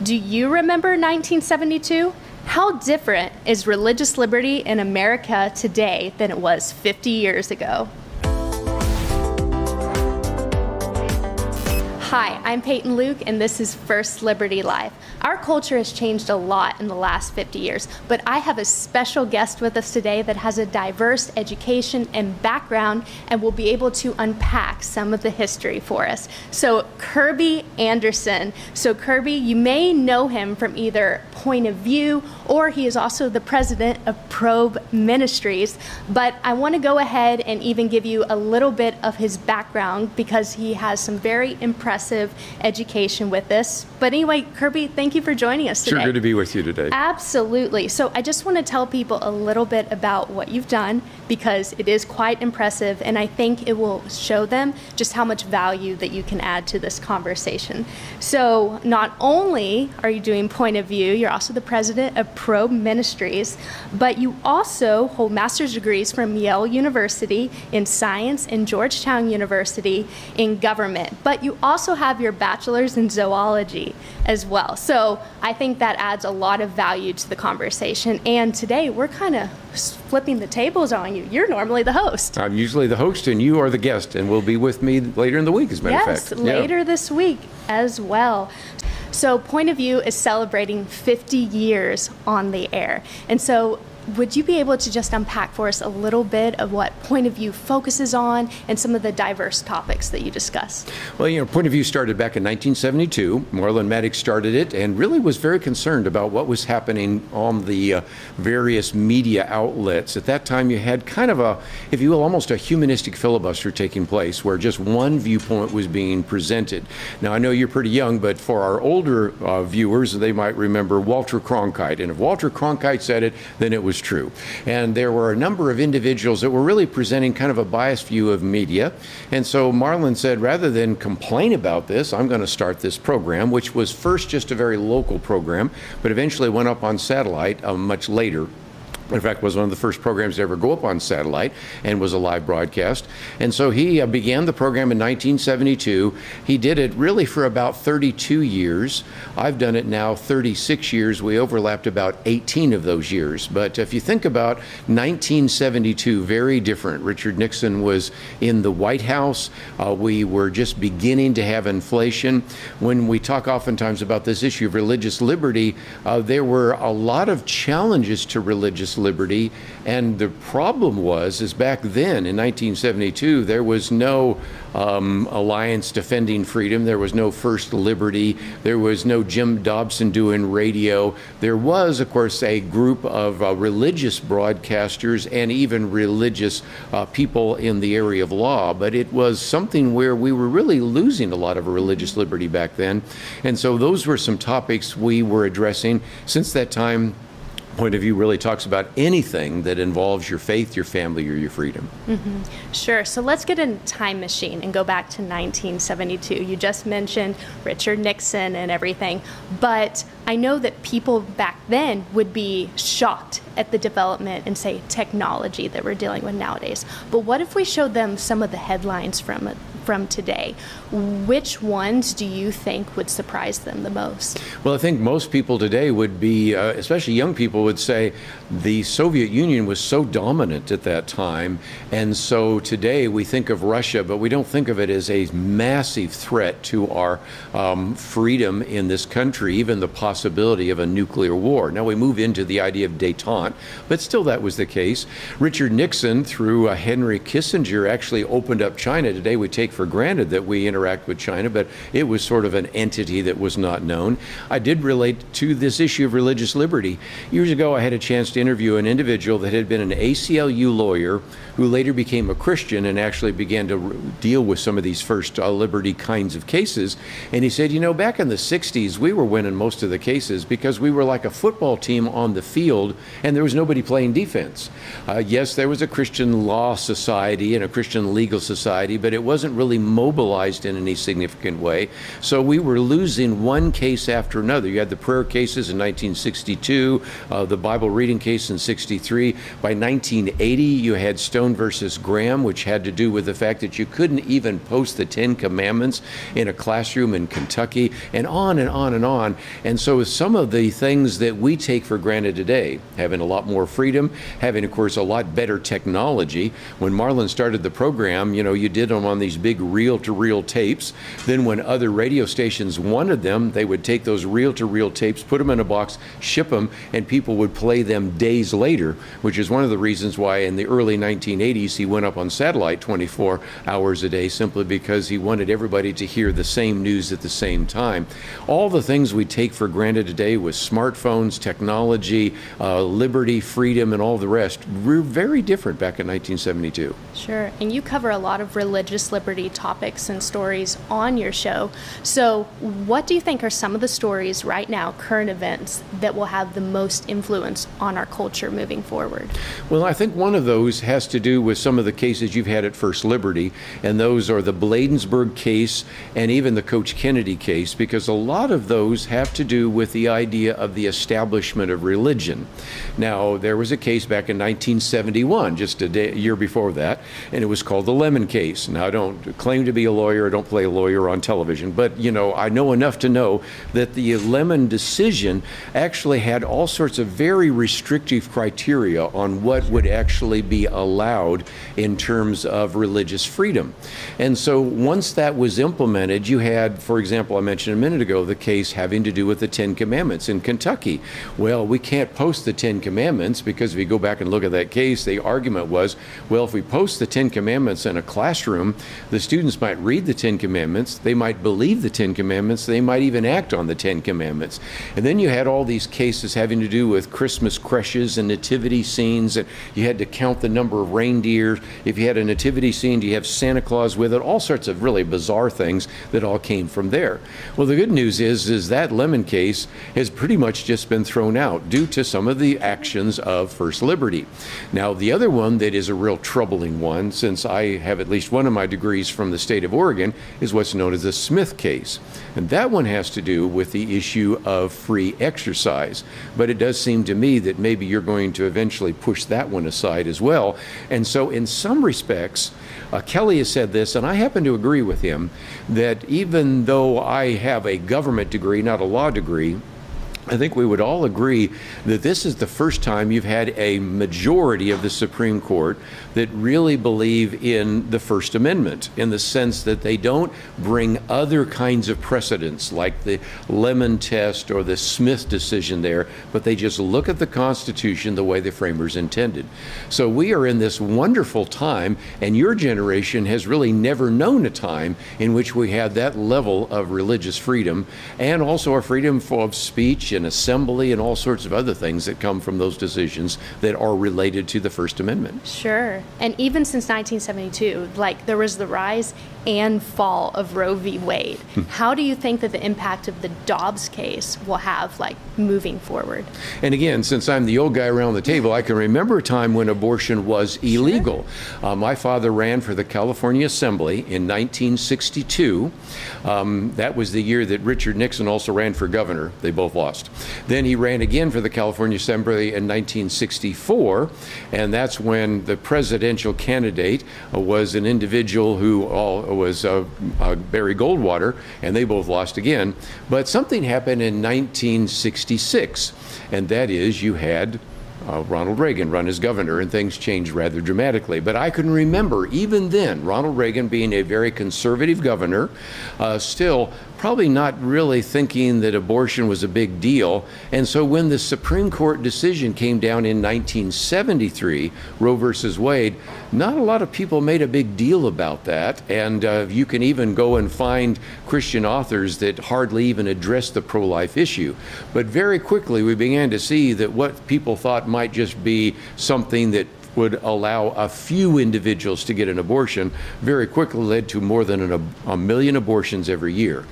Do you remember 1972? How different is religious liberty in America today than it was 50 years ago? Hi, I'm Peyton Luke, and this is First Liberty Live. Our culture has changed a lot in the last 50 years, but I have a special guest with us today that has a diverse education and background and will be able to unpack some of the history for us. So, Kerby Anderson. So, Kerby, you may know him from either Point of View or he is also the president of Probe Ministries. But I want to go ahead and even give you a little bit of his background because he has some very impressive education with this. But anyway, Kerby, thank you for joining us today. Sure, good to be with you today. Absolutely. So I just want to tell people a little bit about what you've done because it is quite impressive, and I think it will show them just how much value that you can add to this conversation. So not only are you doing Point of View, you're also the president of Probe Ministries, but you also hold master's degrees from Yale University in science and Georgetown University in government. But you also also have your bachelor's in zoology as well. So I think that adds a lot of value to the conversation. And today we're kind of flipping the tables on you. You're normally the host. I'm usually the host, and you are the guest, and will be with me later in the week, as a matter yes, of fact. Yes, later yeah. this week as well. So, Point of View is celebrating 50 years on the air. And so, would you be able to just unpack for us a little bit of what Point of View focuses on and some of the diverse topics that you discuss? Well, you know, Point of View started back in 1972. Marlin Maddoux started it and really was very concerned about what was happening on the uh, various media outlets. At that time, you had kind of a, if you will, almost a humanistic filibuster taking place where just one viewpoint was being presented. Now, I know you're pretty young, but for our older uh, viewers, they might remember Walter Cronkite. And if Walter Cronkite said it, then it was was true. And there were a number of individuals that were really presenting kind of a biased view of media. And so Marlin said, rather than complain about this, I'm going to start this program, which was first just a very local program, but eventually went up on satellite uh, much later in fact, was one of the first programs to ever go up on satellite and was a live broadcast. And so he uh, began the program in 1972. He did it really for about 32 years. I've done it now 36 years. We overlapped about 18 of those years. But if you think about 1972, very different. Richard Nixon was in the White House. Uh, we were just beginning to have inflation. When we talk oftentimes about this issue of religious liberty, uh, there were a lot of challenges to religious liberty. And the problem was, is back then in 1972, there was no um, Alliance Defending Freedom, there was no First Liberty, there was no Jim Dobson doing radio. There was, of course, a group of uh, religious broadcasters and even religious uh, people in the area of law, but it was something where we were really losing a lot of religious liberty back then. And so those were some topics we were addressing. Since that time, point of view really talks about anything that involves your faith, your family, or your freedom. Mm-hmm. Sure. So let's get in time machine and go back to 1972. You just mentioned Richard Nixon and everything, but I know that people back then would be shocked at the development and say technology that we're dealing with nowadays. But what if we showed them some of the headlines from from today? Which ones do you think would surprise them the most? Well, I think most people today would be, uh, especially young people, would say the Soviet Union was so dominant at that time. And so today we think of Russia, but we don't think of it as a massive threat to our um, freedom in this country, even the possibility of a nuclear war. Now we move into the idea of detente, but still that was the case. Richard Nixon, through uh, Henry Kissinger, actually opened up China. Today we take for granted that we interact with China, but it was sort of an entity that was not known. I did relate to this issue of religious liberty. Years ago, I had a chance to interview an individual that had been an ACLU lawyer who later became a Christian and actually began to deal with some of these first uh, liberty kinds of cases. And he said, you know, back in the 60s, we were winning most of the cases because we were like a football team on the field and there was nobody playing defense. Uh, yes, there was a Christian law society and a Christian legal society, but it wasn't really mobilized in any significant way. So we were losing one case after another. You had the prayer cases in 1962, uh, the Bible reading case in 63. By 1980, you had Stone versus Graham, which had to do with the fact that you couldn't even post the Ten Commandments in a classroom in Kentucky, and on and on and on. And so, some of the things that we take for granted today, having a lot more freedom, having, of course, a lot better technology. When Marlin started the program, you know, you did them on these big reel to reel tapes. Then, when other radio stations wanted them, they would take those reel to reel tapes, put them in a box, ship them, and people would play them days later, which is one of the reasons why in the early 1980s he went up on satellite 24 hours a day simply because he wanted everybody to hear the same news at the same time. All the things we take for granted today with smartphones, technology, uh, liberty, freedom, and all the rest were very different back in 1972. Sure. And you cover a lot of religious liberty topics and stories on your show. So, what do you think are some of the stories right now, current events, that will have the most influence on our culture moving forward? Well, I think one of those has to do with some of the cases you've had at First Liberty, and those are the Bladensburg case and even the Coach Kennedy case, because a lot of those have to do with the idea of the establishment of religion. Now, there was a case back in 1971, just a, day, a year before that, and it was called the Lemon case. Now, I don't claim to be a lawyer, I don't play a lawyer on television, but you know, I know enough to know that the Lemon decision actually had all sorts of very restrictive criteria on what would actually be allowed in terms of religious freedom. And so once that was implemented, you had, for example, I mentioned a minute ago, the case having to do with the Ten Commandments in Kentucky. Well, we can't post the Ten Commandments because if you go back and look at that case, the argument was, well, if we post the Ten Commandments in a classroom, the students might read the Ten Commandments, they might believe the Ten Commandments, they might even act on the Ten Commandments. And then you had all these cases having to do with Christmas creches and nativity scenes, and you had to count the number of reindeer. If you had a nativity scene, do you have Santa Claus with it? All sorts of really bizarre things that all came from there. Well, the good news is, is that Lemon case has pretty much just been thrown out due to some of the actions of First Liberty. Now, the other one that is a real troubling one, since I have at least one of my degrees from the state of Oregon, is what's known as the Smith case. And that one has to do with the issue of free exercise. But it does seem to me that maybe you're going to eventually push that one aside as well. And so, in some respects, uh, Kelly has said this, and I happen to agree with him, that even though I have a government degree, not a law degree, Three. I think we would all agree that this is the first time you've had a majority of the Supreme Court that really believe in the First Amendment in the sense that they don't bring other kinds of precedents like the Lemon test or the Smith decision there, but they just look at the Constitution the way the framers intended. So we are in this wonderful time, and your generation has really never known a time in which we had that level of religious freedom and also a freedom of speech and assembly and all sorts of other things that come from those decisions that are related to the First Amendment. Sure. And even since 1972, like there was the rise and fall of Roe v. Wade. Hmm. How do you think that the impact of the Dobbs case will have, like, moving forward? And again, since I'm the old guy around the table, I can remember a time when abortion was illegal. Uh, my father ran for the California Assembly in 1962. Um, that was the year that Richard Nixon also ran for governor. They both lost. Then he ran again for the California Assembly in 1964, and that's when the presidential candidate uh, was an individual who all, was uh, uh, Barry Goldwater, and they both lost again. But something happened in 1966, and that is you had uh, Ronald Reagan run as governor, and things changed rather dramatically. But I can remember, even then, Ronald Reagan being a very conservative governor, uh, still probably not really thinking that abortion was a big deal. And so when the Supreme Court decision came down in 1973, Roe versus Wade, not a lot of people made a big deal about that. And uh, you can even go and find Christian authors that hardly even address the pro life issue. But very quickly, we began to see that what people thought might just be something that would allow a few individuals to get an abortion very quickly led to more than an, a million abortions every year.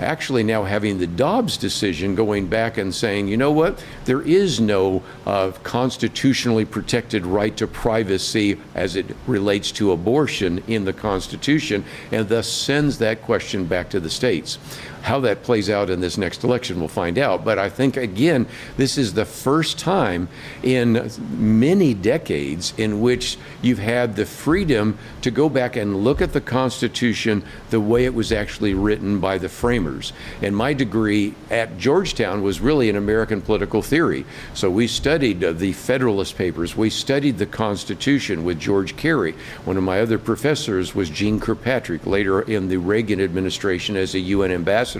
actually now having the Dobbs decision going back and saying, you know what, there is no uh, constitutionally protected right to privacy as it relates to abortion in the Constitution, and thus sends that question back to the states. How that plays out in this next election, we'll find out. But I think, again, this is the first time in many decades in which you've had the freedom to go back and look at the Constitution the way it was actually written by the framers. And my degree at Georgetown was really in American political theory. So we studied uh, the Federalist Papers, we studied the Constitution with George Carey. One of my other professors was Jeane Kirkpatrick, later in the Reagan administration as a UN ambassador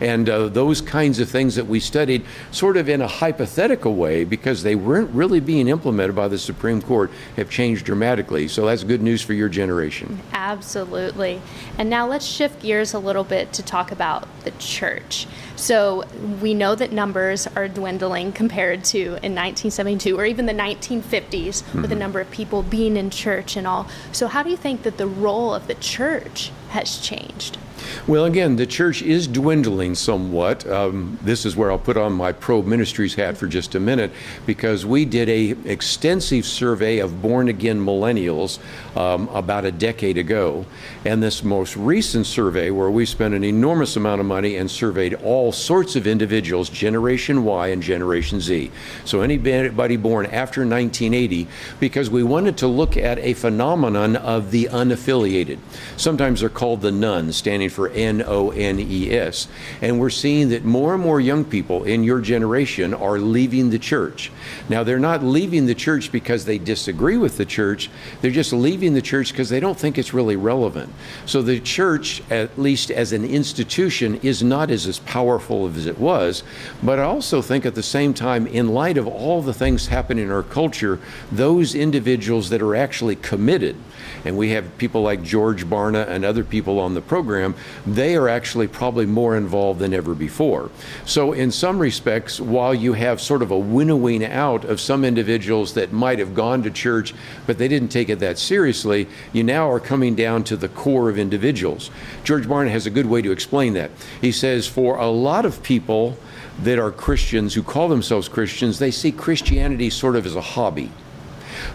And uh, those kinds of things that we studied sort of in a hypothetical way because they weren't really being implemented by the Supreme Court have changed dramatically. So that's good news for your generation. Absolutely. And now let's shift gears a little bit to talk about the church. So we know that numbers are dwindling compared to in 1972 or even the 1950s mm-hmm. with the number of people being in church and all. So how do you think that the role of the church has changed? Well, again, the church is dwindling somewhat. Um, this is where I'll put on my Probe ministries hat for just a minute, because we did a extensive survey of born again millennials um, about a decade ago, and this most recent survey, where we spent an enormous amount of money and surveyed all sorts of individuals, Generation Y and Generation Z. So anybody born after 1980, because we wanted to look at a phenomenon of the unaffiliated. Sometimes they're called the nones, standing for N O N E S. And we're seeing that more and more young people in your generation are leaving the church. Now, they're not leaving the church because they disagree with the church, they're just leaving the church because they don't think it's really relevant. So the church, at least as an institution, is not as, as powerful as it was. But I also think at the same time, in light of all the things happening in our culture, those individuals that are actually committed, and we have people like George Barna and other people on the program, they are actually probably more involved than ever before. So, in some respects, while you have sort of a winnowing out of some individuals that might have gone to church, but they didn't take it that seriously, you now are coming down to the core of individuals. George Barna has a good way to explain that. He says, for a lot of people, that are Christians who call themselves Christians, they see Christianity sort of as a hobby.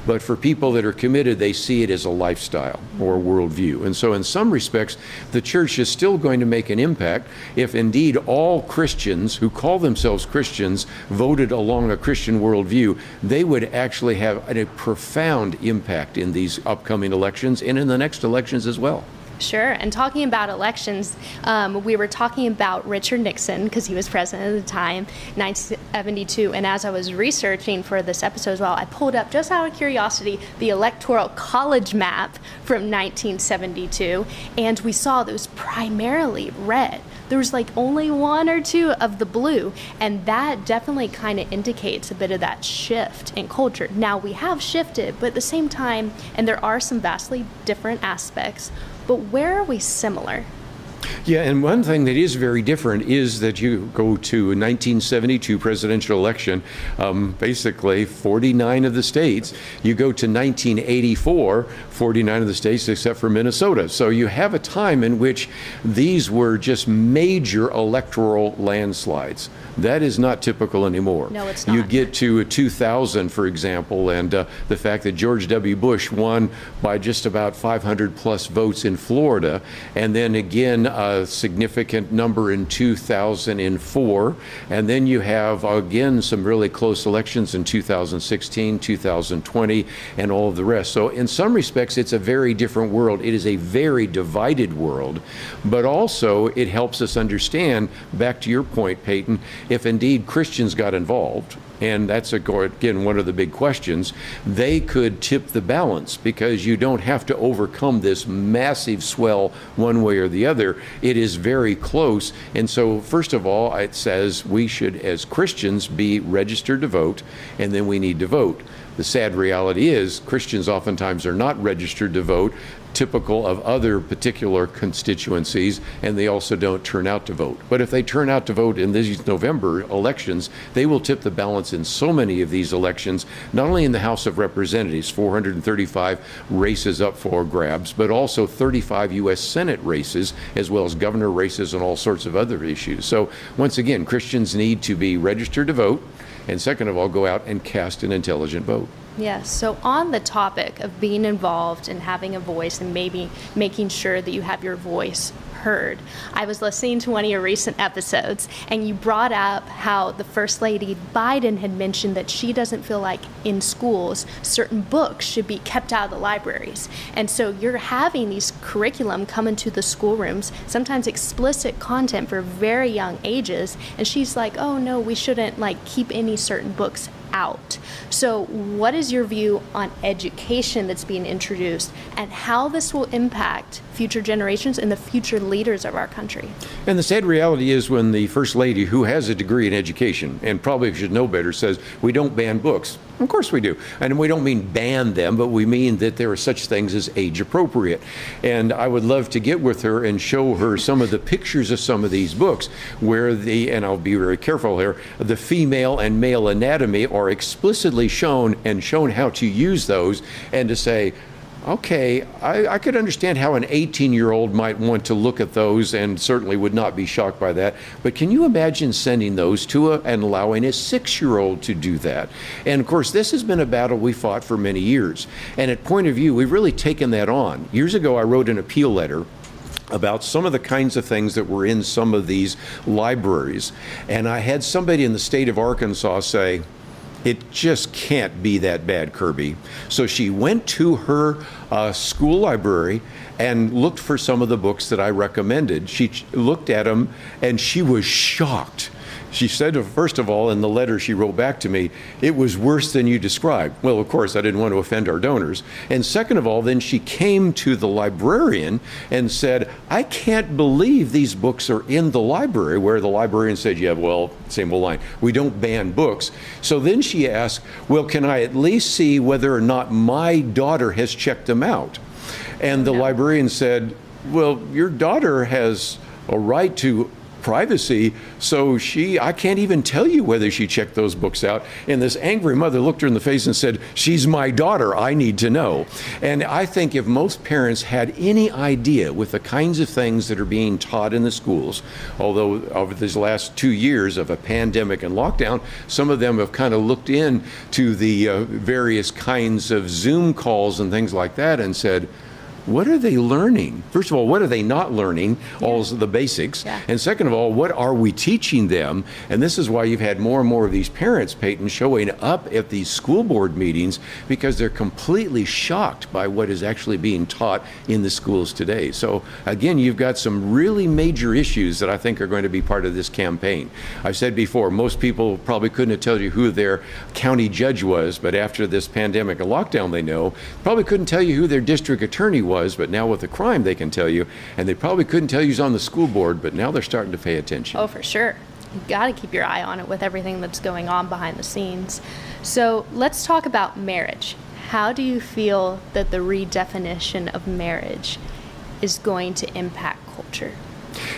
But for people that are committed, they see it as a lifestyle or worldview. And so, in some respects, the church is still going to make an impact if indeed all Christians who call themselves Christians voted along a Christian worldview, they would actually have a profound impact in these upcoming elections and in the next elections as well. Sure. And talking about elections, um, we were talking about Richard Nixon because he was president at the time, 1972. And as I was researching for this episode as well, I pulled up, just out of curiosity, the Electoral College map from 1972. And we saw that was primarily red. There was like only one or two of the blue. And that definitely kind of indicates a bit of that shift in culture. Now we have shifted, but at the same time, and there are some vastly different aspects but where are we similar? Yeah, and one thing that is very different is that you go to a 1972 presidential election, um, basically 49 of the states. You go to 1984, 49 of the states except for Minnesota. So you have a time in which these were just major electoral landslides. That is not typical anymore. No, it's not. You get to 2000, for example, and uh, the fact that George W. Bush won by just about 500 plus votes in Florida, and then again, a significant number in 2004. And then you have, again, some really close elections in 2016, 2020, and all of the rest. So, in some respects, it's a very different world. It is a very divided world, but also it helps us understand, back to your point, Peyton, if indeed Christians got involved, and that's again one of the big questions, they could tip the balance because you don't have to overcome this massive swell one way or the other. It is very close. And so, first of all, it says we should, as Christians, be registered to vote, and then we need to vote. The sad reality is Christians oftentimes are not registered to vote typical of other particular constituencies, and they also don't turn out to vote. But if they turn out to vote in these November elections, they will tip the balance in so many of these elections, not only in the House of Representatives, 435 races up for grabs, but also 35 U.S. Senate races, as well as governor races and all sorts of other issues. So, once again, Christians need to be registered to vote, and second of all, go out and cast an intelligent vote. Yes. So, on the topic of being involved and having a voice and maybe making sure that you have your voice heard, I was listening to one of your recent episodes and you brought up how the First Lady Biden had mentioned that she doesn't feel like in schools certain books should be kept out of the libraries. And so, you're having these curriculum come into the schoolrooms, sometimes explicit content for very young ages. And she's like, oh no, we shouldn't like keep any certain books out. So, what is your view on education that's being introduced and how this will impact future generations and the future leaders of our country? And the sad reality is when the First Lady, who has a degree in education and probably should know better, says, We don't ban books. Of course we do. And we don't mean ban them, but we mean that there are such things as age appropriate. And I would love to get with her and show her some of the pictures of some of these books where the, and I'll be very careful here, the female and male anatomy are explicitly shown and shown how to use those and to say, okay, I, I, could understand how an 18 year old might want to look at those and certainly would not be shocked by that. But can you imagine sending those to a, and allowing a six year old to do that? And of course, this has been a battle we fought for many years. And at Point of View, we've really taken that on. Years ago, I wrote an appeal letter about some of the kinds of things that were in some of these libraries. And I had somebody in the state of Arkansas say, it just can't be that bad, Kerby. So she went to her uh, school library and looked for some of the books that I recommended. She looked at them and she was shocked she said, first of all, in the letter she wrote back to me, it was worse than you described. Well, of course, I didn't want to offend our donors. And second of all, then she came to the librarian and said, I can't believe these books are in the library, where the librarian said, Yeah, well, same old line, we don't ban books. So then she asked, Well, can I at least see whether or not my daughter has checked them out? And the librarian said, Well, your daughter has a right to privacy. So she, I can't even tell you whether she checked those books out. And this angry mother looked her in the face and said, She's my daughter. I need to know. And I think if most parents had any idea with the kinds of things that are being taught in the schools, although over these last two years of a pandemic and lockdown, some of them have kind of looked in to the uh, various kinds of Zoom calls and things like that and said, what are they learning? First of all, what are they not learning? Yeah. All the basics. Yeah. And second of all, what are we teaching them? And this is why you've had more and more of these parents, Peyton, showing up at these school board meetings because they're completely shocked by what is actually being taught in the schools today. So again, you've got some really major issues that I think are going to be part of this campaign. I've said before, most people probably couldn't have told you who their county judge was, but after this pandemic and lockdown, they know. Probably couldn't tell you who their district attorney was was, but now with the crime, they can tell you. And they probably couldn't tell you who's on the school board, but now they're starting to pay attention. Oh, for sure. You've got to keep your eye on it with everything that's going on behind the scenes. So let's talk about marriage. How do you feel that the redefinition of marriage is going to impact culture?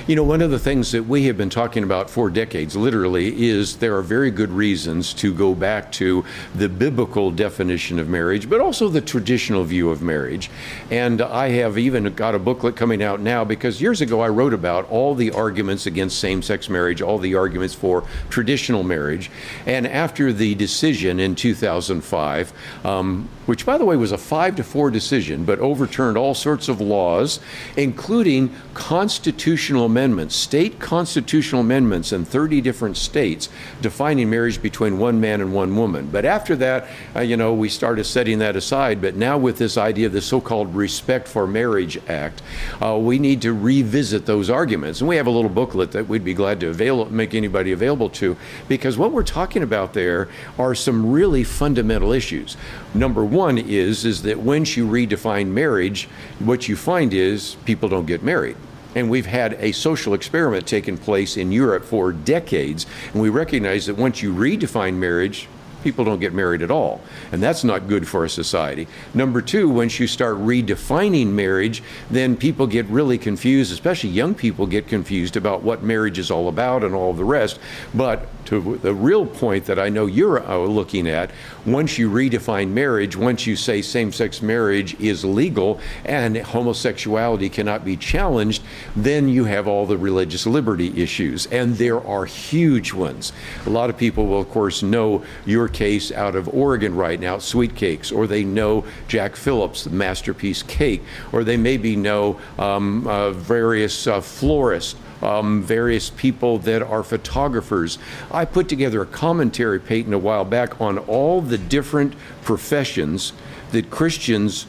You know, one of the things that we have been talking about for decades, literally, is there are very good reasons to go back to the biblical definition of marriage, but also the traditional view of marriage. And I have even got a booklet coming out now because years ago I wrote about all the arguments against same sex marriage, all the arguments for traditional marriage. And after the decision in 2005, um, which by the way was a five to four decision, but overturned all sorts of laws, including constitutional amendments, state constitutional amendments in 30 different states defining marriage between one man and one woman. But after that, uh, you know, we started setting that aside. But now with this idea of the so-called Respect for Marriage Act, uh, we need to revisit those arguments. And we have a little booklet that we'd be glad to avail- make anybody available to, because what we're talking about there are some really fundamental issues. Number one is is that once you redefine marriage, what you find is people don't get married. And we've had a social experiment taking place in Europe for decades, and we recognize that once you redefine marriage, people don't get married at all. And that's not good for a society. Number two, once you start redefining marriage, then people get really confused, especially young people get confused about what marriage is all about and all the rest. But to the real point that I know you're uh, looking at, once you redefine marriage, once you say same sex marriage is legal and homosexuality cannot be challenged, then you have all the religious liberty issues. And there are huge ones. A lot of people will, of course, know your case out of Oregon right now, Sweet Cakes, or they know Jack Phillips, Masterpiece Cake, or they maybe know um, uh, various uh, florists um, various people that are photographers. I put together a commentary, Peyton, a while back on all the different professions that Christians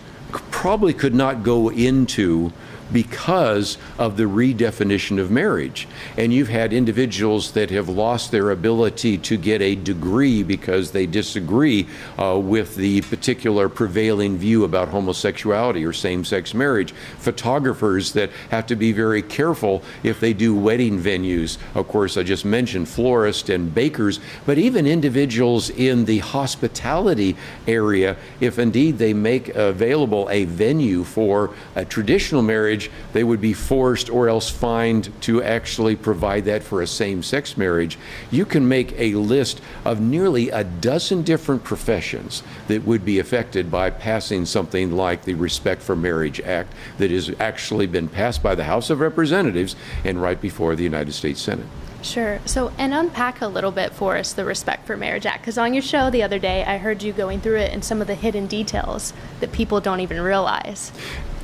probably could not go into because of the redefinition of marriage. And you've had individuals that have lost their ability to get a degree because they disagree uh, with the particular prevailing view about homosexuality or same sex marriage. Photographers that have to be very careful if they do wedding venues. Of course, I just mentioned florists and bakers, but even individuals in the hospitality area, if indeed they make available a venue for a traditional marriage marriage, they would be forced or else fined to actually provide that for a same sex marriage. You can make a list of nearly a dozen different professions that would be affected by passing something like the Respect for Marriage Act that has actually been passed by the House of Representatives and right before the United States Senate. Sure. So, and unpack a little bit for us the Respect for Marriage Act. Because on your show the other day, I heard you going through it and some of the hidden details that people don't even realize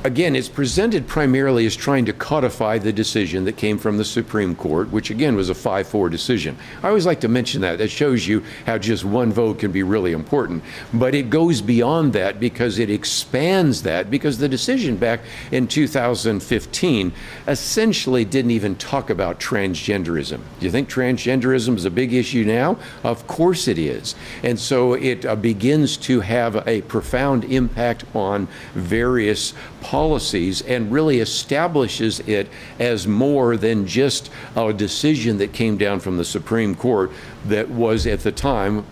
again, it's presented primarily as trying to codify the decision that came from the Supreme Court, which again was a 5 4 decision. I always like to mention that. That shows you how just one vote can be really important. But it goes beyond that because it expands that, because the decision back in 2015 essentially didn't even talk about transgenderism. Do you think transgenderism is a big issue now? Of course it is. And so it uh, begins to have a profound impact on various policies and really establishes it as more than just a decision that came down from the Supreme Court that was at the time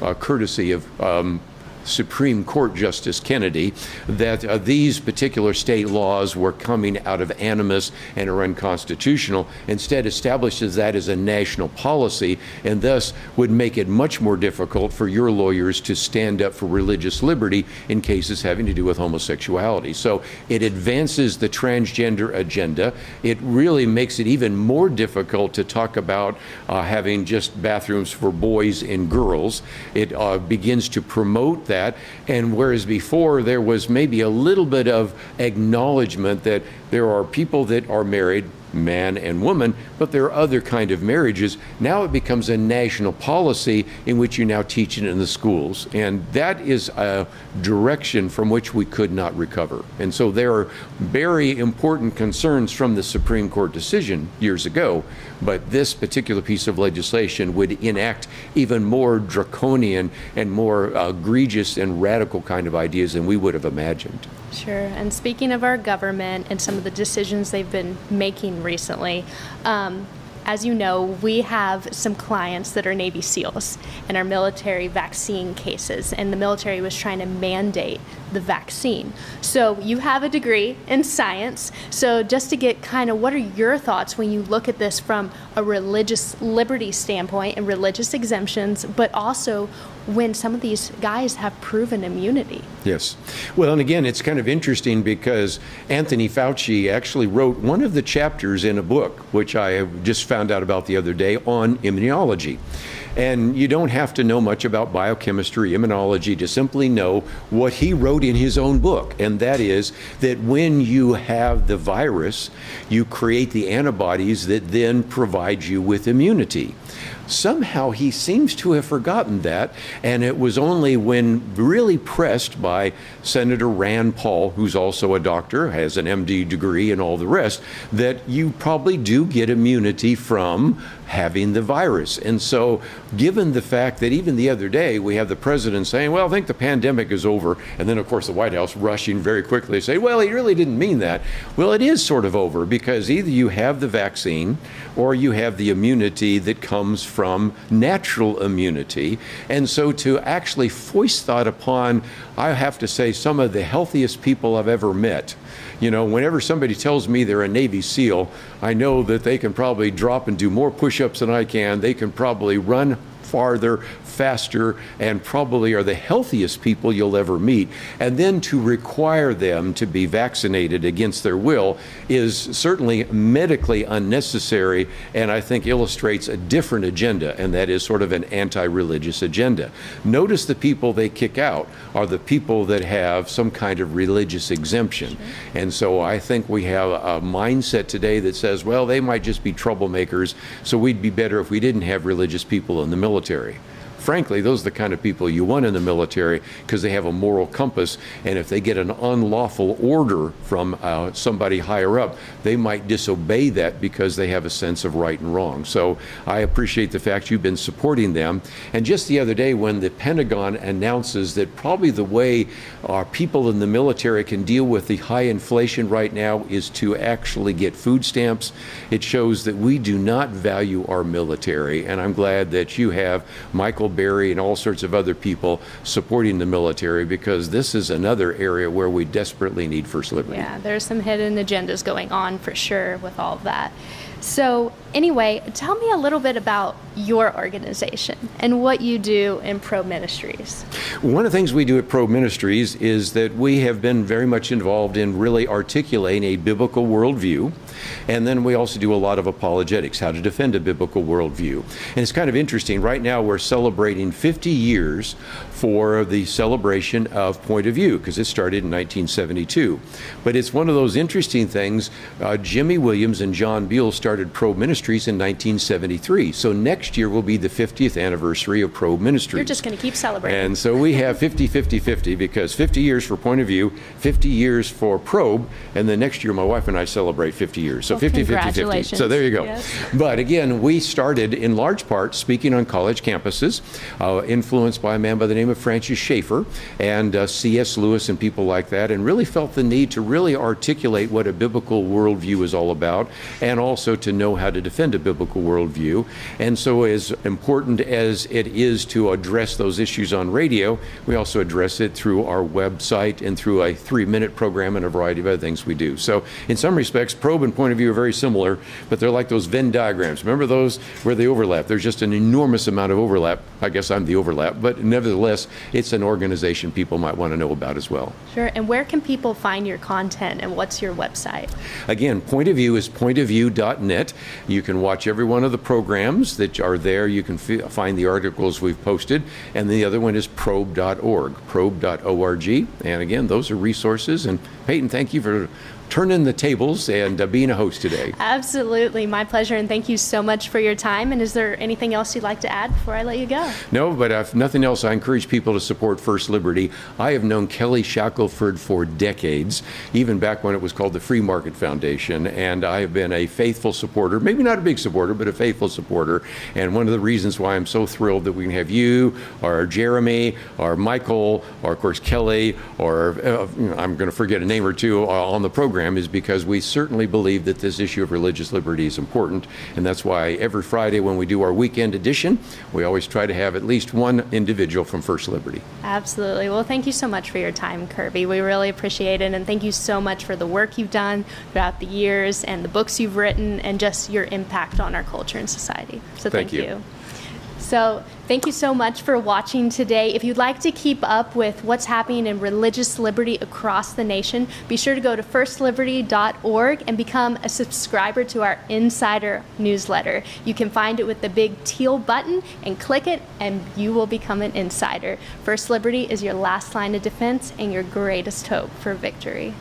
uh, courtesy of um, Supreme Court Justice Kennedy that uh, these particular state laws were coming out of animus and are unconstitutional. Instead, establishes that as a national policy and thus would make it much more difficult for your lawyers to stand up for religious liberty in cases having to do with homosexuality. So it advances the transgender agenda. It really makes it even more difficult to talk about uh, having just bathrooms for boys and girls. It uh, begins to promote that that. And whereas before there was maybe a little bit of acknowledgement that there are people that are married man and woman, but there are other kind of marriages. Now it becomes a national policy in which you now teach it in the schools. And that is a direction from which we could not recover. And so there are very important concerns from the Supreme Court decision years ago, but this particular piece of legislation would enact even more draconian and more uh, egregious and radical kind of ideas than we would have imagined. Sure. And speaking of our government and some of the decisions they've been making recently, um, as you know, we have some clients that are Navy SEALs and our military vaccine cases, and the military was trying to mandate the vaccine. So you have a degree in science. So just to get kind of what are your thoughts when you look at this from a religious liberty standpoint and religious exemptions, but also when some of these guys have proven immunity? Yes. Well, and again, it's kind of interesting because Anthony Fauci actually wrote one of the chapters in a book, which I just found out about the other day, on immunology. And you don't have to know much about biochemistry, immunology to simply know what he wrote in his own book. And that is that when you have the virus, you create the antibodies that then provide you with immunity. Somehow he seems to have forgotten that, and it was only when really pressed by Senator Rand Paul, who's also a doctor, has an MD degree, and all the rest, that you probably do get immunity from having the virus. And so, given the fact that even the other day we have the president saying, well, I think the pandemic is over, and then, of course, the White House rushing very quickly to say, well, he really didn't mean that. Well, it is sort of over because either you have the vaccine or you have the immunity that comes from natural immunity. And so, to actually foist that upon, I have to say, some of the healthiest people I've ever met you know, whenever somebody tells me they're a Navy SEAL, I know that they can probably drop and do more push than I can. They can probably run farther, faster, and probably are the healthiest people you'll ever meet. And then to require them to be vaccinated against their will is certainly medically unnecessary and I think illustrates a different agenda, and that is sort of an anti religious agenda. Notice the people they kick out are the people that have some kind of religious exemption. And so I think we have a mindset today that says, well, they might just be troublemakers, so we'd be better if we didn't have religious people in the military military frankly, those are the kind of people you want in the military because they have a moral compass. And if they get an unlawful order from uh, somebody higher up, they might disobey that because they have a sense of right and wrong. So I appreciate the fact you've been supporting them. And just the other day, when the Pentagon announces that probably the way our people in the military can deal with the high inflation right now is to actually get food stamps, it shows that we do not value our military. And I'm glad that you have Michael Berry and all sorts of other people supporting the military because this is another area where we desperately need First Liberty. Yeah, there's some hidden agendas going on for sure with all of that. So, anyway, tell me a little bit about your organization and what you do in Probe Ministries. One of the things we do at Probe Ministries is that we have been very much involved in really articulating a biblical worldview. And then we also do a lot of apologetics, how to defend a biblical worldview. And it's kind of interesting. Right now, we're celebrating 50 years for the celebration of Point of View because it started in 1972. But it's one of those interesting things. Uh, Jimmy Williams and Jon Buell started Probe Ministries in 1973. So next year will be the 50th anniversary of Probe Ministries. You're just going to keep celebrating. And so we have 50, 50, 50 because 50 years for Point of View, 50 years for Probe, and then next year my wife and I celebrate 50 years. So well, 50, 50, 50. So there you go. Yes. But again, we started in large part speaking on college campuses, uh, influenced by a man by the name of Francis Schaeffer and uh, C.S. Lewis and people like that, and really felt the need to really articulate what a biblical worldview is all about and also to know how to defend a biblical worldview. And so, as important as it is to address those issues on radio, we also address it through our website and through a three minute program and a variety of other things we do. So, in some respects, probe and point of view are very similar, but they're like those Venn diagrams. Remember those where they overlap? There's just an enormous amount of overlap. I guess I'm the overlap, but nevertheless, it's an organization people might want to know about as well. Sure. And where can people find your content and what's your website? Again, Point of View is pointofview.net. You can watch every one of the programs that are there. You can f- find the articles we've posted. And the other one is probe.org, probe.org. And again, those are resources. And Peyton, thank you for turning the tables and uh, being a host today. Absolutely. My pleasure. And thank you so much for your time. And is there anything else you'd like to add before I let you go? No, but if nothing else, I encourage people to support First Liberty. I have known Kelly Shackelford for decades, even back when it was called the Free Market Foundation. And I have been a faithful supporter, maybe not a big supporter, but a faithful supporter. And one of the reasons why I'm so thrilled that we can have you, or Jeremy, or Michael, or of course Kelly, or uh, I'm going to forget a name or two uh, on the program program is because we certainly believe that this issue of religious liberty is important. And that's why every Friday when we do our weekend edition, we always try to have at least one individual from First Liberty. Absolutely. Well, thank you so much for your time, Kerby. We really appreciate it. And thank you so much for the work you've done throughout the years and the books you've written and just your impact on our culture and society. So thank, thank you. you. So, thank you so much for watching today. If you'd like to keep up with what's happening in religious liberty across the nation, be sure to go to firstliberty.org and become a subscriber to our insider newsletter. You can find it with the big teal button and click it, and you will become an insider. First Liberty is your last line of defense and your greatest hope for victory.